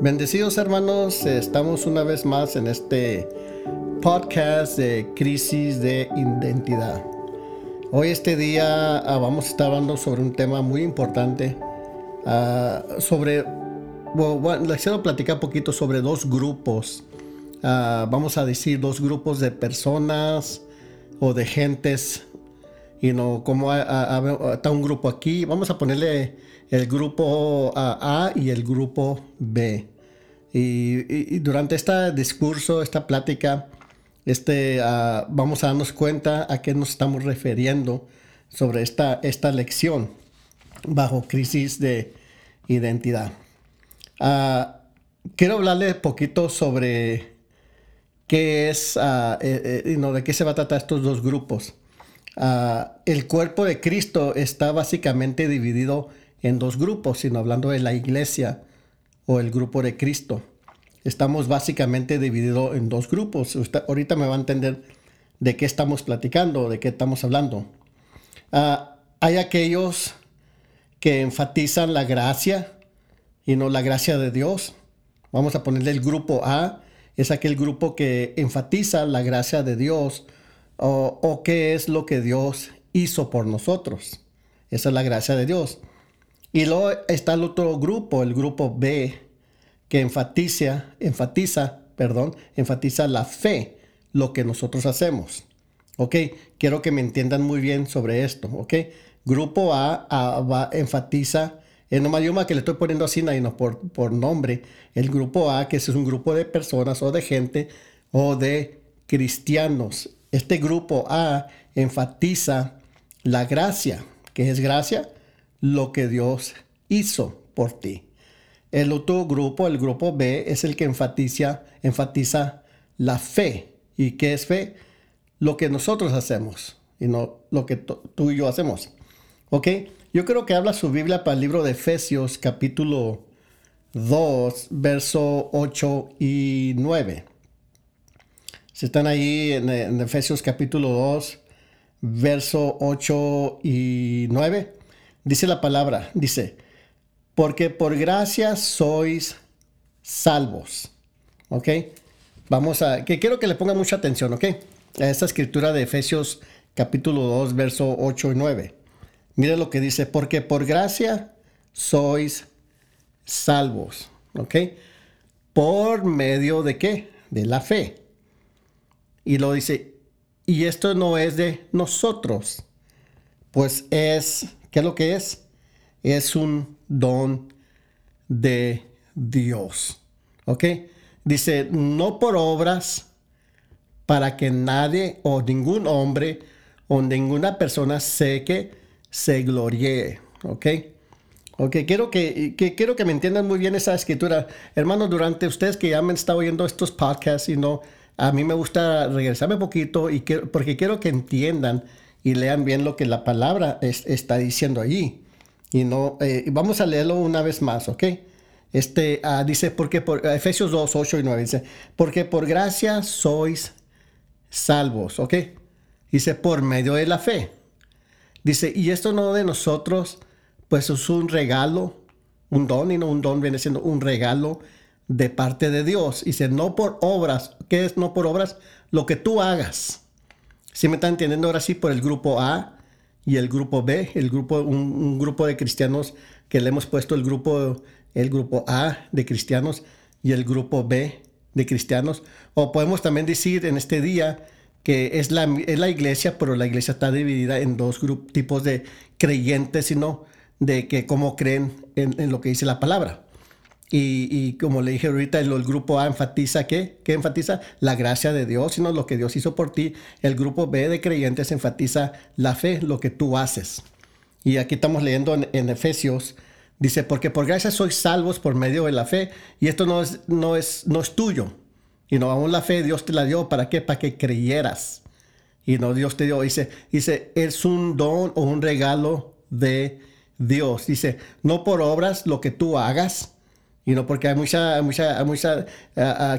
Bendecidos hermanos, estamos una vez más en este podcast de crisis de identidad. Hoy este día ah, vamos a estar hablando sobre un tema muy importante, ah, sobre, bueno, les quiero platicar un poquito sobre dos grupos, ah, vamos a decir dos grupos de personas o de gentes, y no como está un grupo aquí, vamos a ponerle el grupo A y el grupo B. Y, durante este discurso, esta plática, este, ah, vamos a darnos cuenta a qué nos estamos refiriendo sobre esta, esta lección bajo crisis de identidad. Ah, quiero hablarle poquito sobre qué es, uh, de qué se va a tratar estos dos grupos. El cuerpo de Cristo está básicamente dividido en dos grupos, sino hablando de la iglesia o el grupo de Cristo. Estamos básicamente divididos en dos grupos. ahorita me va a entender de qué estamos platicando, de qué estamos hablando. Ah, hay aquellos que enfatizan la gracia y no la gracia de Dios. Vamos a ponerle el grupo A, es aquel grupo que enfatiza la gracia de Dios o, qué es lo que Dios hizo por nosotros. Esa es la gracia de Dios. Y luego está el otro grupo, el grupo B, que enfatiza, enfatiza, perdón, enfatiza la fe, lo que nosotros hacemos. ¿Ok? Quiero que me entiendan muy bien sobre esto. ¿Ok? Grupo A, enfatiza, en no idioma que le estoy poniendo así, no por, por nombre, el grupo A, que es un grupo de personas o de gente o de cristianos. Este grupo A enfatiza la gracia. ¿Qué es gracia? lo que Dios hizo por ti. El otro grupo, el grupo B, es el que enfatiza, enfatiza la fe. ¿Y qué es fe? Lo que nosotros hacemos y no lo que tú y yo hacemos. ¿Ok? Yo creo que habla su Biblia para el libro de Efesios capítulo 2, verso 8 y 9. Si están ahí en, en Efesios capítulo 2, verso 8 y 9. Dice la palabra, dice, porque por gracia sois salvos. ¿Ok? Vamos a, que quiero que le ponga mucha atención, ¿ok? A esta escritura de Efesios capítulo 2, verso 8 y 9. Mire lo que dice, porque por gracia sois salvos, ¿ok? Por medio de qué? De la fe. Y lo dice, y esto no es de nosotros, pues es ¿Qué es lo que es? Es un don de Dios. ¿Ok? Dice, no por obras para que nadie o ningún hombre o ninguna persona que se gloríe. ¿Ok? Ok, quiero que, quiero que me entiendan muy bien esa escritura. Hermanos, durante ustedes que ya me estado oyendo estos podcasts y no, a mí me gusta regresarme un poquito y porque quiero que entiendan y lean bien lo que la palabra está diciendo allí. Y no, eh, vamos a leerlo una vez más, ¿ok? Este ah, dice, porque por Efesios 2, 8 y 9 dice, porque por gracia sois salvos, ¿ok? Dice, por medio de la fe. Dice, y esto no de nosotros, pues es un regalo, un don, y no un don viene siendo un regalo de parte de Dios. Dice, no por obras, ¿qué es no por obras? Lo que tú hagas. Si me están entendiendo ahora sí por el grupo A y el grupo B, el grupo, un, grupo de cristianos que le hemos puesto el grupo, el grupo A de cristianos y el grupo B de cristianos. O podemos también decir en este día que es la, es la iglesia, pero la iglesia está dividida en dos tipos de creyentes, sino de que cómo creen en lo que dice la palabra. Y, como le dije ahorita, el, grupo A enfatiza ¿qué? ¿Qué enfatiza? La gracia de Dios, sino lo que Dios hizo por ti. El grupo B de creyentes enfatiza la fe, lo que tú haces. Y aquí estamos leyendo en, Efesios, dice, porque por gracia sois salvos por medio de la fe, y esto no es, no es, no es tuyo. Y no aún la fe Dios te la dio, ¿para qué? Para que creyeras. Y no Dios te dio, dice, dice, es un don o un regalo de Dios. Dice, no por obras lo que tú hagas, y no porque hay mucha, mucha, mucha,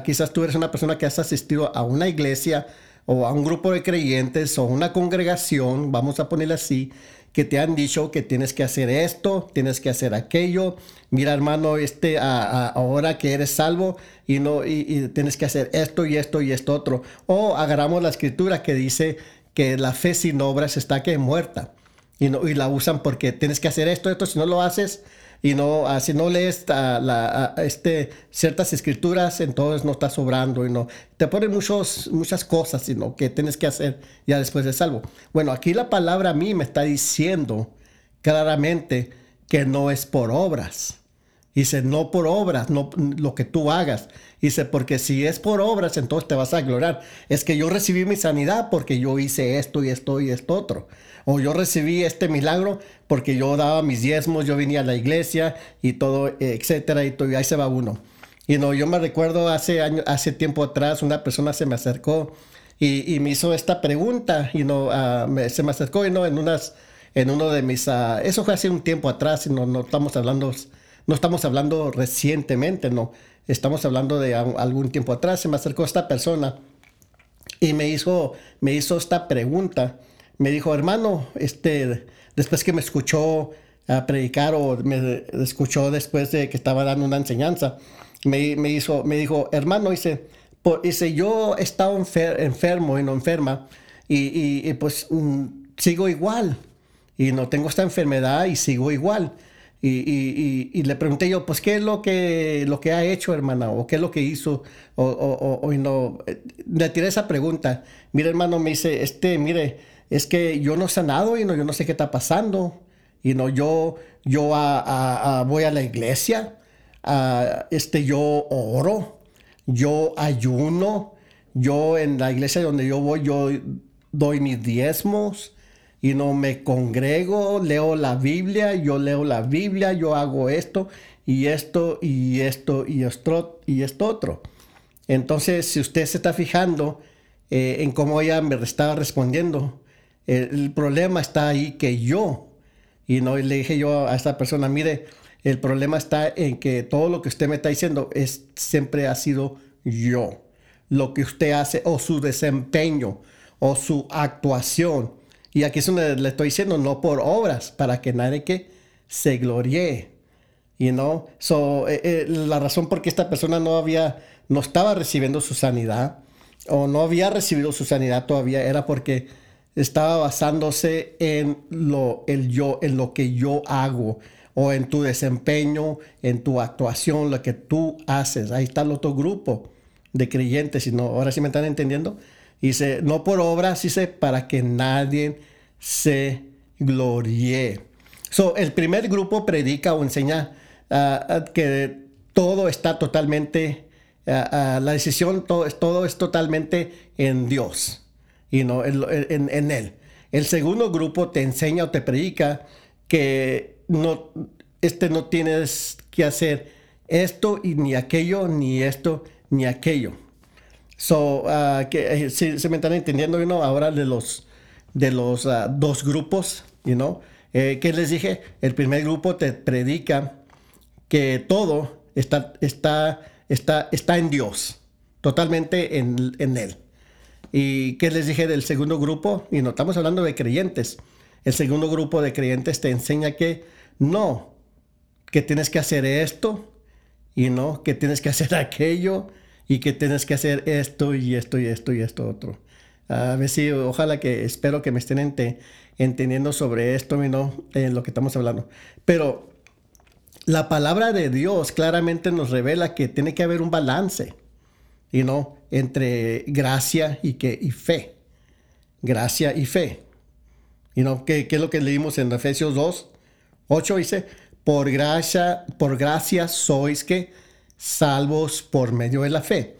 quizás tú eres una persona que has asistido a una iglesia o a un grupo de creyentes o una congregación, vamos a ponerle así, que te han dicho que tienes que hacer esto, tienes que hacer aquello. Mira, hermano, este, ahora que eres salvo y no y, tienes que hacer esto y esto y esto otro. O agarramos la escritura que dice que la fe sin obras está que muerta y, no, y la usan porque tienes que hacer esto, esto, si no lo haces, y no, ah, si no lees ah, la, este, ciertas escrituras, entonces no está sobrando y no. Te ponen muchos, muchas cosas sino que tienes que hacer ya después de salvo. Bueno, aquí la palabra a mí me está diciendo claramente que no es por obras. Dice, no por obras, no lo que tú hagas. Dice, porque si es por obras, entonces te vas a gloriar. Es que yo recibí mi sanidad porque yo hice esto y esto y esto otro. O yo recibí este milagro porque yo daba mis diezmos, yo venía a la iglesia y todo, etcétera, y, todo, y ahí se va uno. Y no, yo me recuerdo hace año, hace tiempo atrás, una persona se me acercó y, me hizo esta pregunta, y no, ah, se me acercó y no, en unas, en uno de mis, uh, eso fue hace un tiempo atrás, y no, no estamos hablando, no estamos hablando recientemente, no, estamos hablando de algún tiempo atrás, se me acercó esta persona y me hizo, me hizo esta pregunta, me dijo, hermano, este, después que me escuchó a predicar o me escuchó después de que estaba dando una enseñanza, me, hizo, me dijo, hermano, dice, dice yo he estado enfermo y no enferma y, pues mm, sigo igual y no tengo esta enfermedad y sigo igual. Y, le pregunté yo, pues, ¿qué es lo que, lo que ha hecho, hermana? ¿O qué es lo que hizo? O, o, no. Le tiré esa pregunta. Mire, hermano, me dice, este, mire, es que yo no he sanado y no, yo no sé qué está pasando. Y no, yo, yo voy a la iglesia, este, yo oro, yo ayuno, yo en la iglesia donde yo voy, yo doy mis diezmos y no me congrego, leo la Biblia, yo leo la Biblia, yo hago esto y esto y esto y esto y esto otro. Entonces, si usted se está fijando eh, en cómo ella me estaba respondiendo, el, problema está ahí que yo, y no le dije yo a esta persona, mire, el problema está en que todo lo que usted me está diciendo es siempre ha sido yo. Lo que usted hace o su desempeño o su actuación. Y aquí es donde le estoy diciendo, no por obras, para que nadie que se gloríe. y no so, eh, eh, la razón por qué esta persona no había, no estaba recibiendo su sanidad o no había recibido su sanidad todavía era porque estaba basándose en lo, el yo, en lo que yo hago o en tu desempeño, en tu actuación, lo que tú haces. Ahí está el otro grupo de creyentes, y no, ahora sí me están entendiendo. Dice, no por obras, dice, para que nadie se gloríe. So, el primer grupo predica o enseña ah, ah, que todo está totalmente, ah, la decisión, todo, todo es totalmente en Dios y no en, en, él. El segundo grupo te enseña o te predica que no, este no tienes que hacer esto y ni aquello, ni esto, ni aquello. So, uh, que eh, me están entendiendo, you ahora de los, de los uh, dos grupos, you know, eh, les dije, el primer grupo te predica que todo está, está, está, está en Dios, totalmente en, en Él. ¿Y qué les dije del segundo grupo? Y no estamos hablando de creyentes. El segundo grupo de creyentes te enseña que no, que tienes que hacer esto y no, que tienes que hacer aquello y que tienes que hacer esto y esto y esto y esto otro. A ver si, ojalá que, espero que me estén entendiendo sobre esto y no en lo que estamos hablando. Pero la palabra de Dios claramente nos revela que tiene que haber un balance y no entre gracia y, que, y fe. Gracia y fe. Y no, ¿qué, ¿qué, es lo que leímos en Efesios 2? 8 dice, por gracia, por gracia sois que salvos por medio de la fe.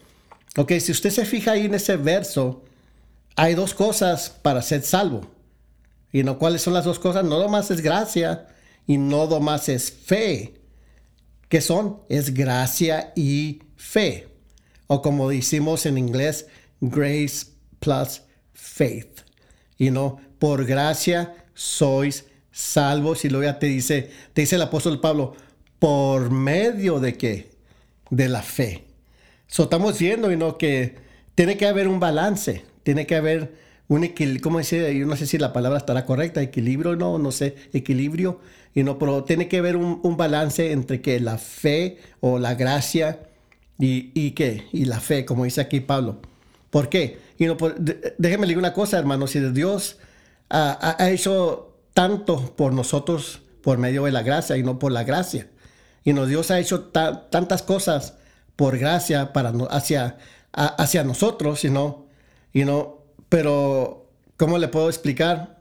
Ok, si usted se fija ahí en ese verso, hay dos cosas para ser salvo. ¿Y no cuáles son las dos cosas? No más es gracia y no más es fe. ¿Qué son? Es gracia y fe o como decimos en inglés, grace plus faith. Y no, por gracia sois salvos. Y luego ya te dice, te dice el apóstol Pablo, por medio de qué? De la fe. So, estamos viendo y no que tiene que haber un balance, tiene que haber un equilibrio, ¿cómo decir? Yo no sé si la palabra estará correcta, equilibrio, no, no sé, equilibrio, y no, pero tiene que haber un, balance entre que la fe o la gracia y, y qué, y la fe, como dice aquí Pablo. ¿Por qué? Y no, déjeme decir una cosa, hermano, si Dios ha, ha, hecho tanto por nosotros por medio de la gracia y no por la gracia. Y no, Dios ha hecho tantas cosas por gracia para hacia, hacia nosotros, y no, y no, pero, ¿cómo le puedo explicar?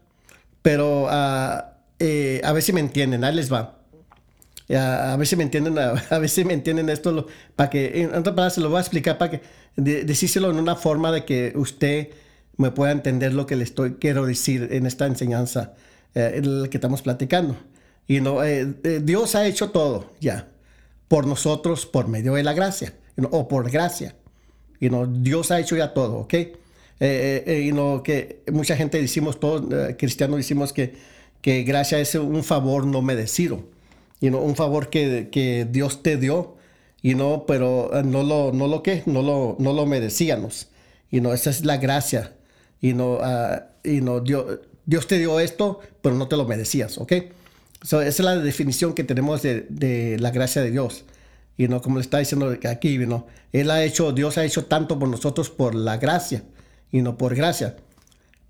Pero uh, a ver si me entienden, ahí les va. A, ver si me entienden, a, ver si me entienden esto, para que, en otras palabras, se lo voy a explicar para que, decírselo en una forma de que usted me pueda entender lo que le estoy, quiero decir en esta enseñanza eh, que estamos platicando. Y no, eh, eh, Dios ha hecho todo ya por nosotros por medio de la gracia o por gracia. Y no, Dios ha hecho ya todo, ¿ok? y no, que mucha gente decimos, todos cristianos decimos que, que gracia es un favor no merecido. Y no, un favor que, que Dios te dio y no, pero no lo, no lo que, no lo, no lo merecíamos. Y no, esa es la gracia y no, y no Dios, Dios te dio esto, pero no te lo merecías, ¿ok? esa es la definición que tenemos de, de, la gracia de Dios. Y no, como le está diciendo aquí, ¿no? Él ha hecho, Dios ha hecho tanto por nosotros por la gracia y no por gracia.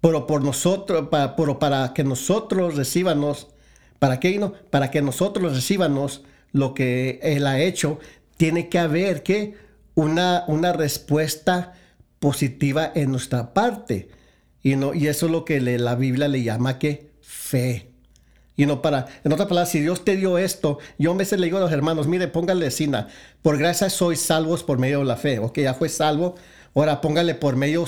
Pero por nosotros, para, pero para que nosotros recíbanos, ¿para qué? No? Para que nosotros recíbanos lo que Él ha hecho, tiene que haber que una, una respuesta positiva en nuestra parte. Y, no, y eso es lo que la Biblia le llama que fe. Y no para, en otras palabras, si Dios te dio esto, yo a veces le digo a los hermanos, mire, póngale sina, por gracia sois salvos por medio de la fe. Ok, ya fue salvo. Ahora póngale por medio,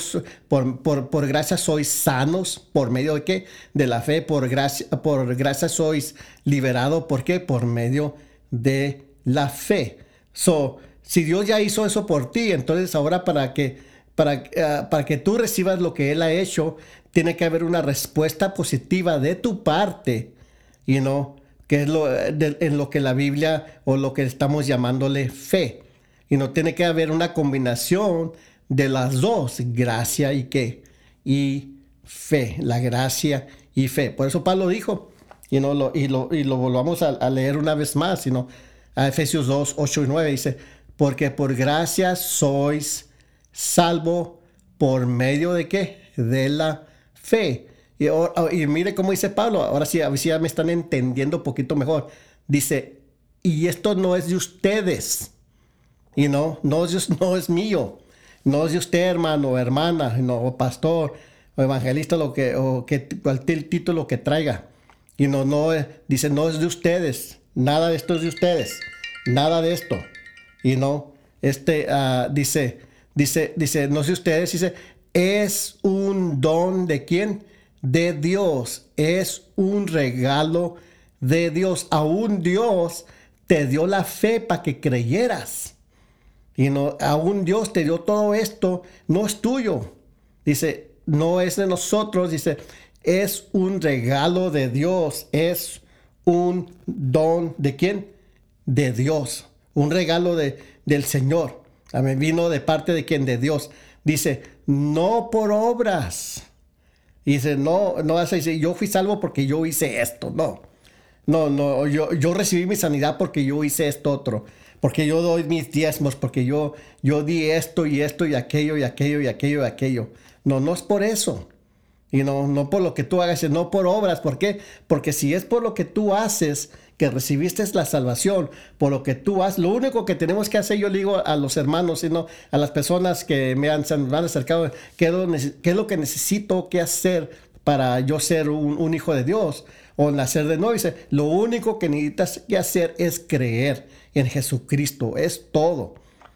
por, por, por gracia sois sanos, por medio de qué? De la fe, por gracia, por gracia sois liberado, ¿por qué? Por medio de la fe. So, si Dios ya hizo eso por ti, entonces ahora para que para, eh, para que tú recibas lo que Él ha hecho, tiene que haber una respuesta positiva de tu parte, y no que es lo, en lo que la Biblia o lo que estamos llamándole fe. Y no tiene que haber una combinación de las dos, gracia y qué, y fe, la gracia y fe. Por eso Pablo dijo, y, no lo, y, lo, y lo volvamos a, leer una vez más, sino a Efesios 2, 8 y 9 dice, porque por gracia sois salvo por medio de qué? De la fe. Y, y, mire cómo dice Pablo, ahora sí, a ver si ya me están entendiendo un poquito mejor. Dice, y esto no es de ustedes, y no, no es, no es mío, no es de usted, hermano, hermana, no, o pastor, o evangelista, lo que, o que, cualquier título que traiga. Y no, no, dice, no es de ustedes, nada de esto es de ustedes, nada de esto. Y no, este, uh, dice, Dice, dice, no sé ustedes, dice, es un don de quién? De Dios. Es un regalo de Dios. Aún Dios te dio la fe para que creyeras. Y no, aún Dios te dio todo esto, no es tuyo. Dice, no es de nosotros, dice, es un regalo de Dios, es un don de quién? De Dios, un regalo de, del Señor. Amén. Vino de parte de quien? De Dios. Dice, no por obras. Dice, no, no vas a decir, yo fui salvo porque yo hice esto. No. No, no, yo, yo recibí mi sanidad porque yo hice esto otro. Porque yo doy mis diezmos, porque yo, yo di esto y esto y aquello y aquello y aquello y aquello. No, no es por eso. Y no, no por lo que tú hagas, no por obras. ¿Por qué? Porque si es por lo que tú haces, que recibiste la salvación, por lo que tú haces, lo único que tenemos que hacer, yo digo a los hermanos, sino a las personas que me han, acercado, ¿qué es, lo, que necesito que hacer para yo ser un, hijo de Dios o nacer de nuevo? Dice, lo único que necesitas que hacer es creer en Jesucristo, es todo,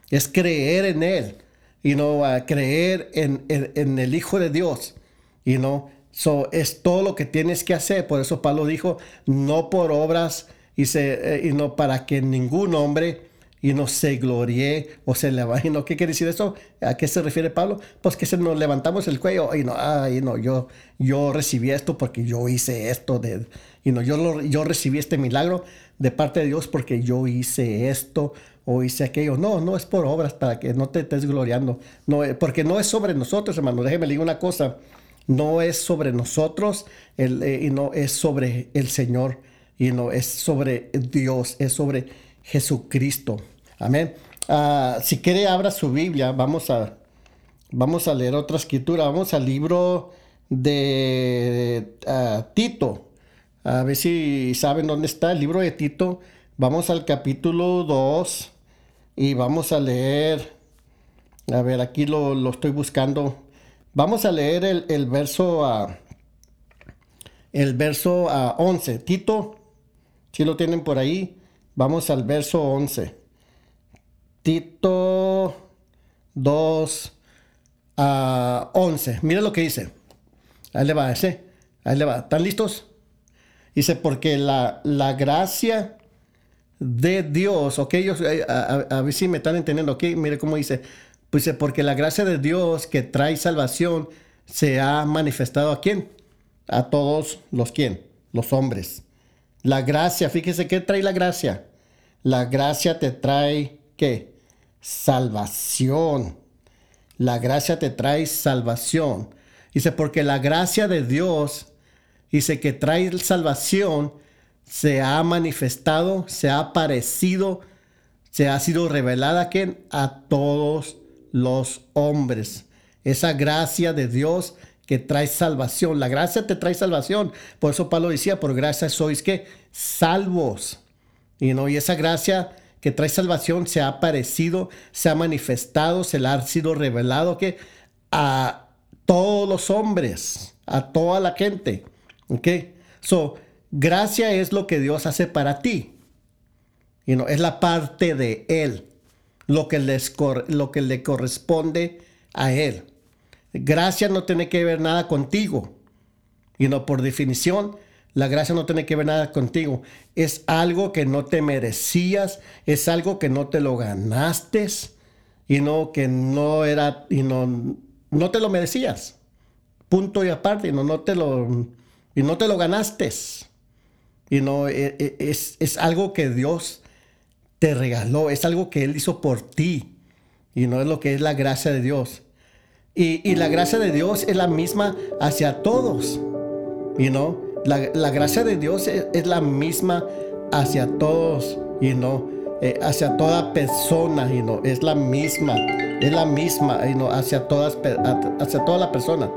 es creer en Él y no creer en, en el Hijo de Dios. Y no, so, es todo lo que tienes que hacer. Por eso Pablo dijo, no por obras y, se, eh, y no para que ningún hombre y no se gloríe o se levante. No, ¿Qué quiere decir eso? ¿A qué se refiere Pablo? Pues que se nos levantamos el cuello y no, ay, no, yo, yo recibí esto porque yo hice esto, de, y no, yo, yo recibí este milagro de parte de Dios porque yo hice esto o hice aquello. No, no es por obras para que no te estés gloriando. No, eh, porque no es sobre nosotros, hermano. Déjeme decir una cosa no es sobre nosotros eh, y no es sobre el Señor y no es sobre Dios, es sobre Jesucristo. Amén. Ah, si quiere, abra su Biblia. Vamos a, vamos a leer otra escritura. Vamos al libro de ah, Tito. A ver si saben dónde está el libro de Tito. Vamos al capítulo 2 y vamos a leer. A ver, aquí lo, estoy buscando. Vamos a leer el, verso a. el verso a 11. Tito, si lo tienen por ahí, vamos al verso 11. Tito 2 a 11. Mira lo que dice. Ahí le va ese. Ahí le va. ¿Están listos? Dice, porque la, la gracia de Dios, ok, ellos, eh, a, ver si me están entendiendo, ok, mire cómo dice, pues porque la gracia de Dios que trae salvación se ha manifestado a quién? A todos los quién? Los hombres. La gracia, fíjese qué trae la gracia. La gracia te trae qué? Salvación. La gracia te trae salvación. Dice, porque la gracia de Dios, dice que trae salvación, se ha manifestado, se ha aparecido, se ha sido revelada a todos los hombres. Esa gracia de Dios que trae salvación. La gracia te trae salvación. Por eso Pablo decía, por gracia sois que salvos. Y, ¿no? y esa gracia que trae salvación se ha aparecido, se ha manifestado, se le ha sido revelado que a todos los hombres, a toda la gente. ¿Ok? So, Gracia es lo que Dios hace para ti. y no es la parte de Él, lo que, les lo que le corresponde a Él. Gracia no tiene que ver nada contigo. Y no por definición, la gracia no tiene que ver nada contigo. Es algo que no te merecías, es algo que no te lo ganaste y no que no era y no, no te lo merecías. Punto y aparte, no, no te lo y no te lo ganaste. Y no, e, e, es, es, algo que Dios te regaló, es algo que Él hizo por ti. Y no es lo que es la gracia de Dios. Y, la gracia de Dios es la misma hacia todos. Y no, la, gracia de Dios es, la misma hacia todos. Y no, eh, hacia toda persona. Y no, es la misma. Es la misma. Y no, hacia todas, hacia toda la persona.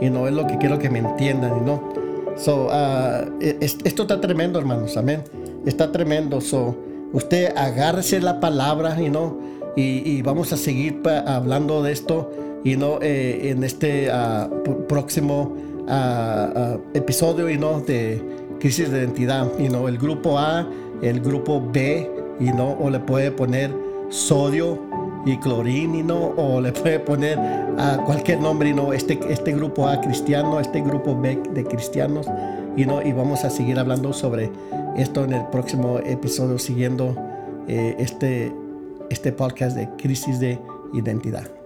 Y no es lo que quiero que me entiendan. Y no. So, uh, esto está tremendo, hermanos. Amén. Está tremendo. So, usted agárrese la palabra y no y, vamos a seguir hablando de esto y no eh, en este uh, próximo uh, episodio y no de crisis de identidad y no el grupo A el grupo B y no o le puede poner sodio y clorínino o le puede poner a cualquier nombre y no este, este grupo A cristiano, este grupo B de cristianos y no y vamos a seguir hablando sobre esto en el próximo episodio siguiendo eh, este, este podcast de crisis de identidad.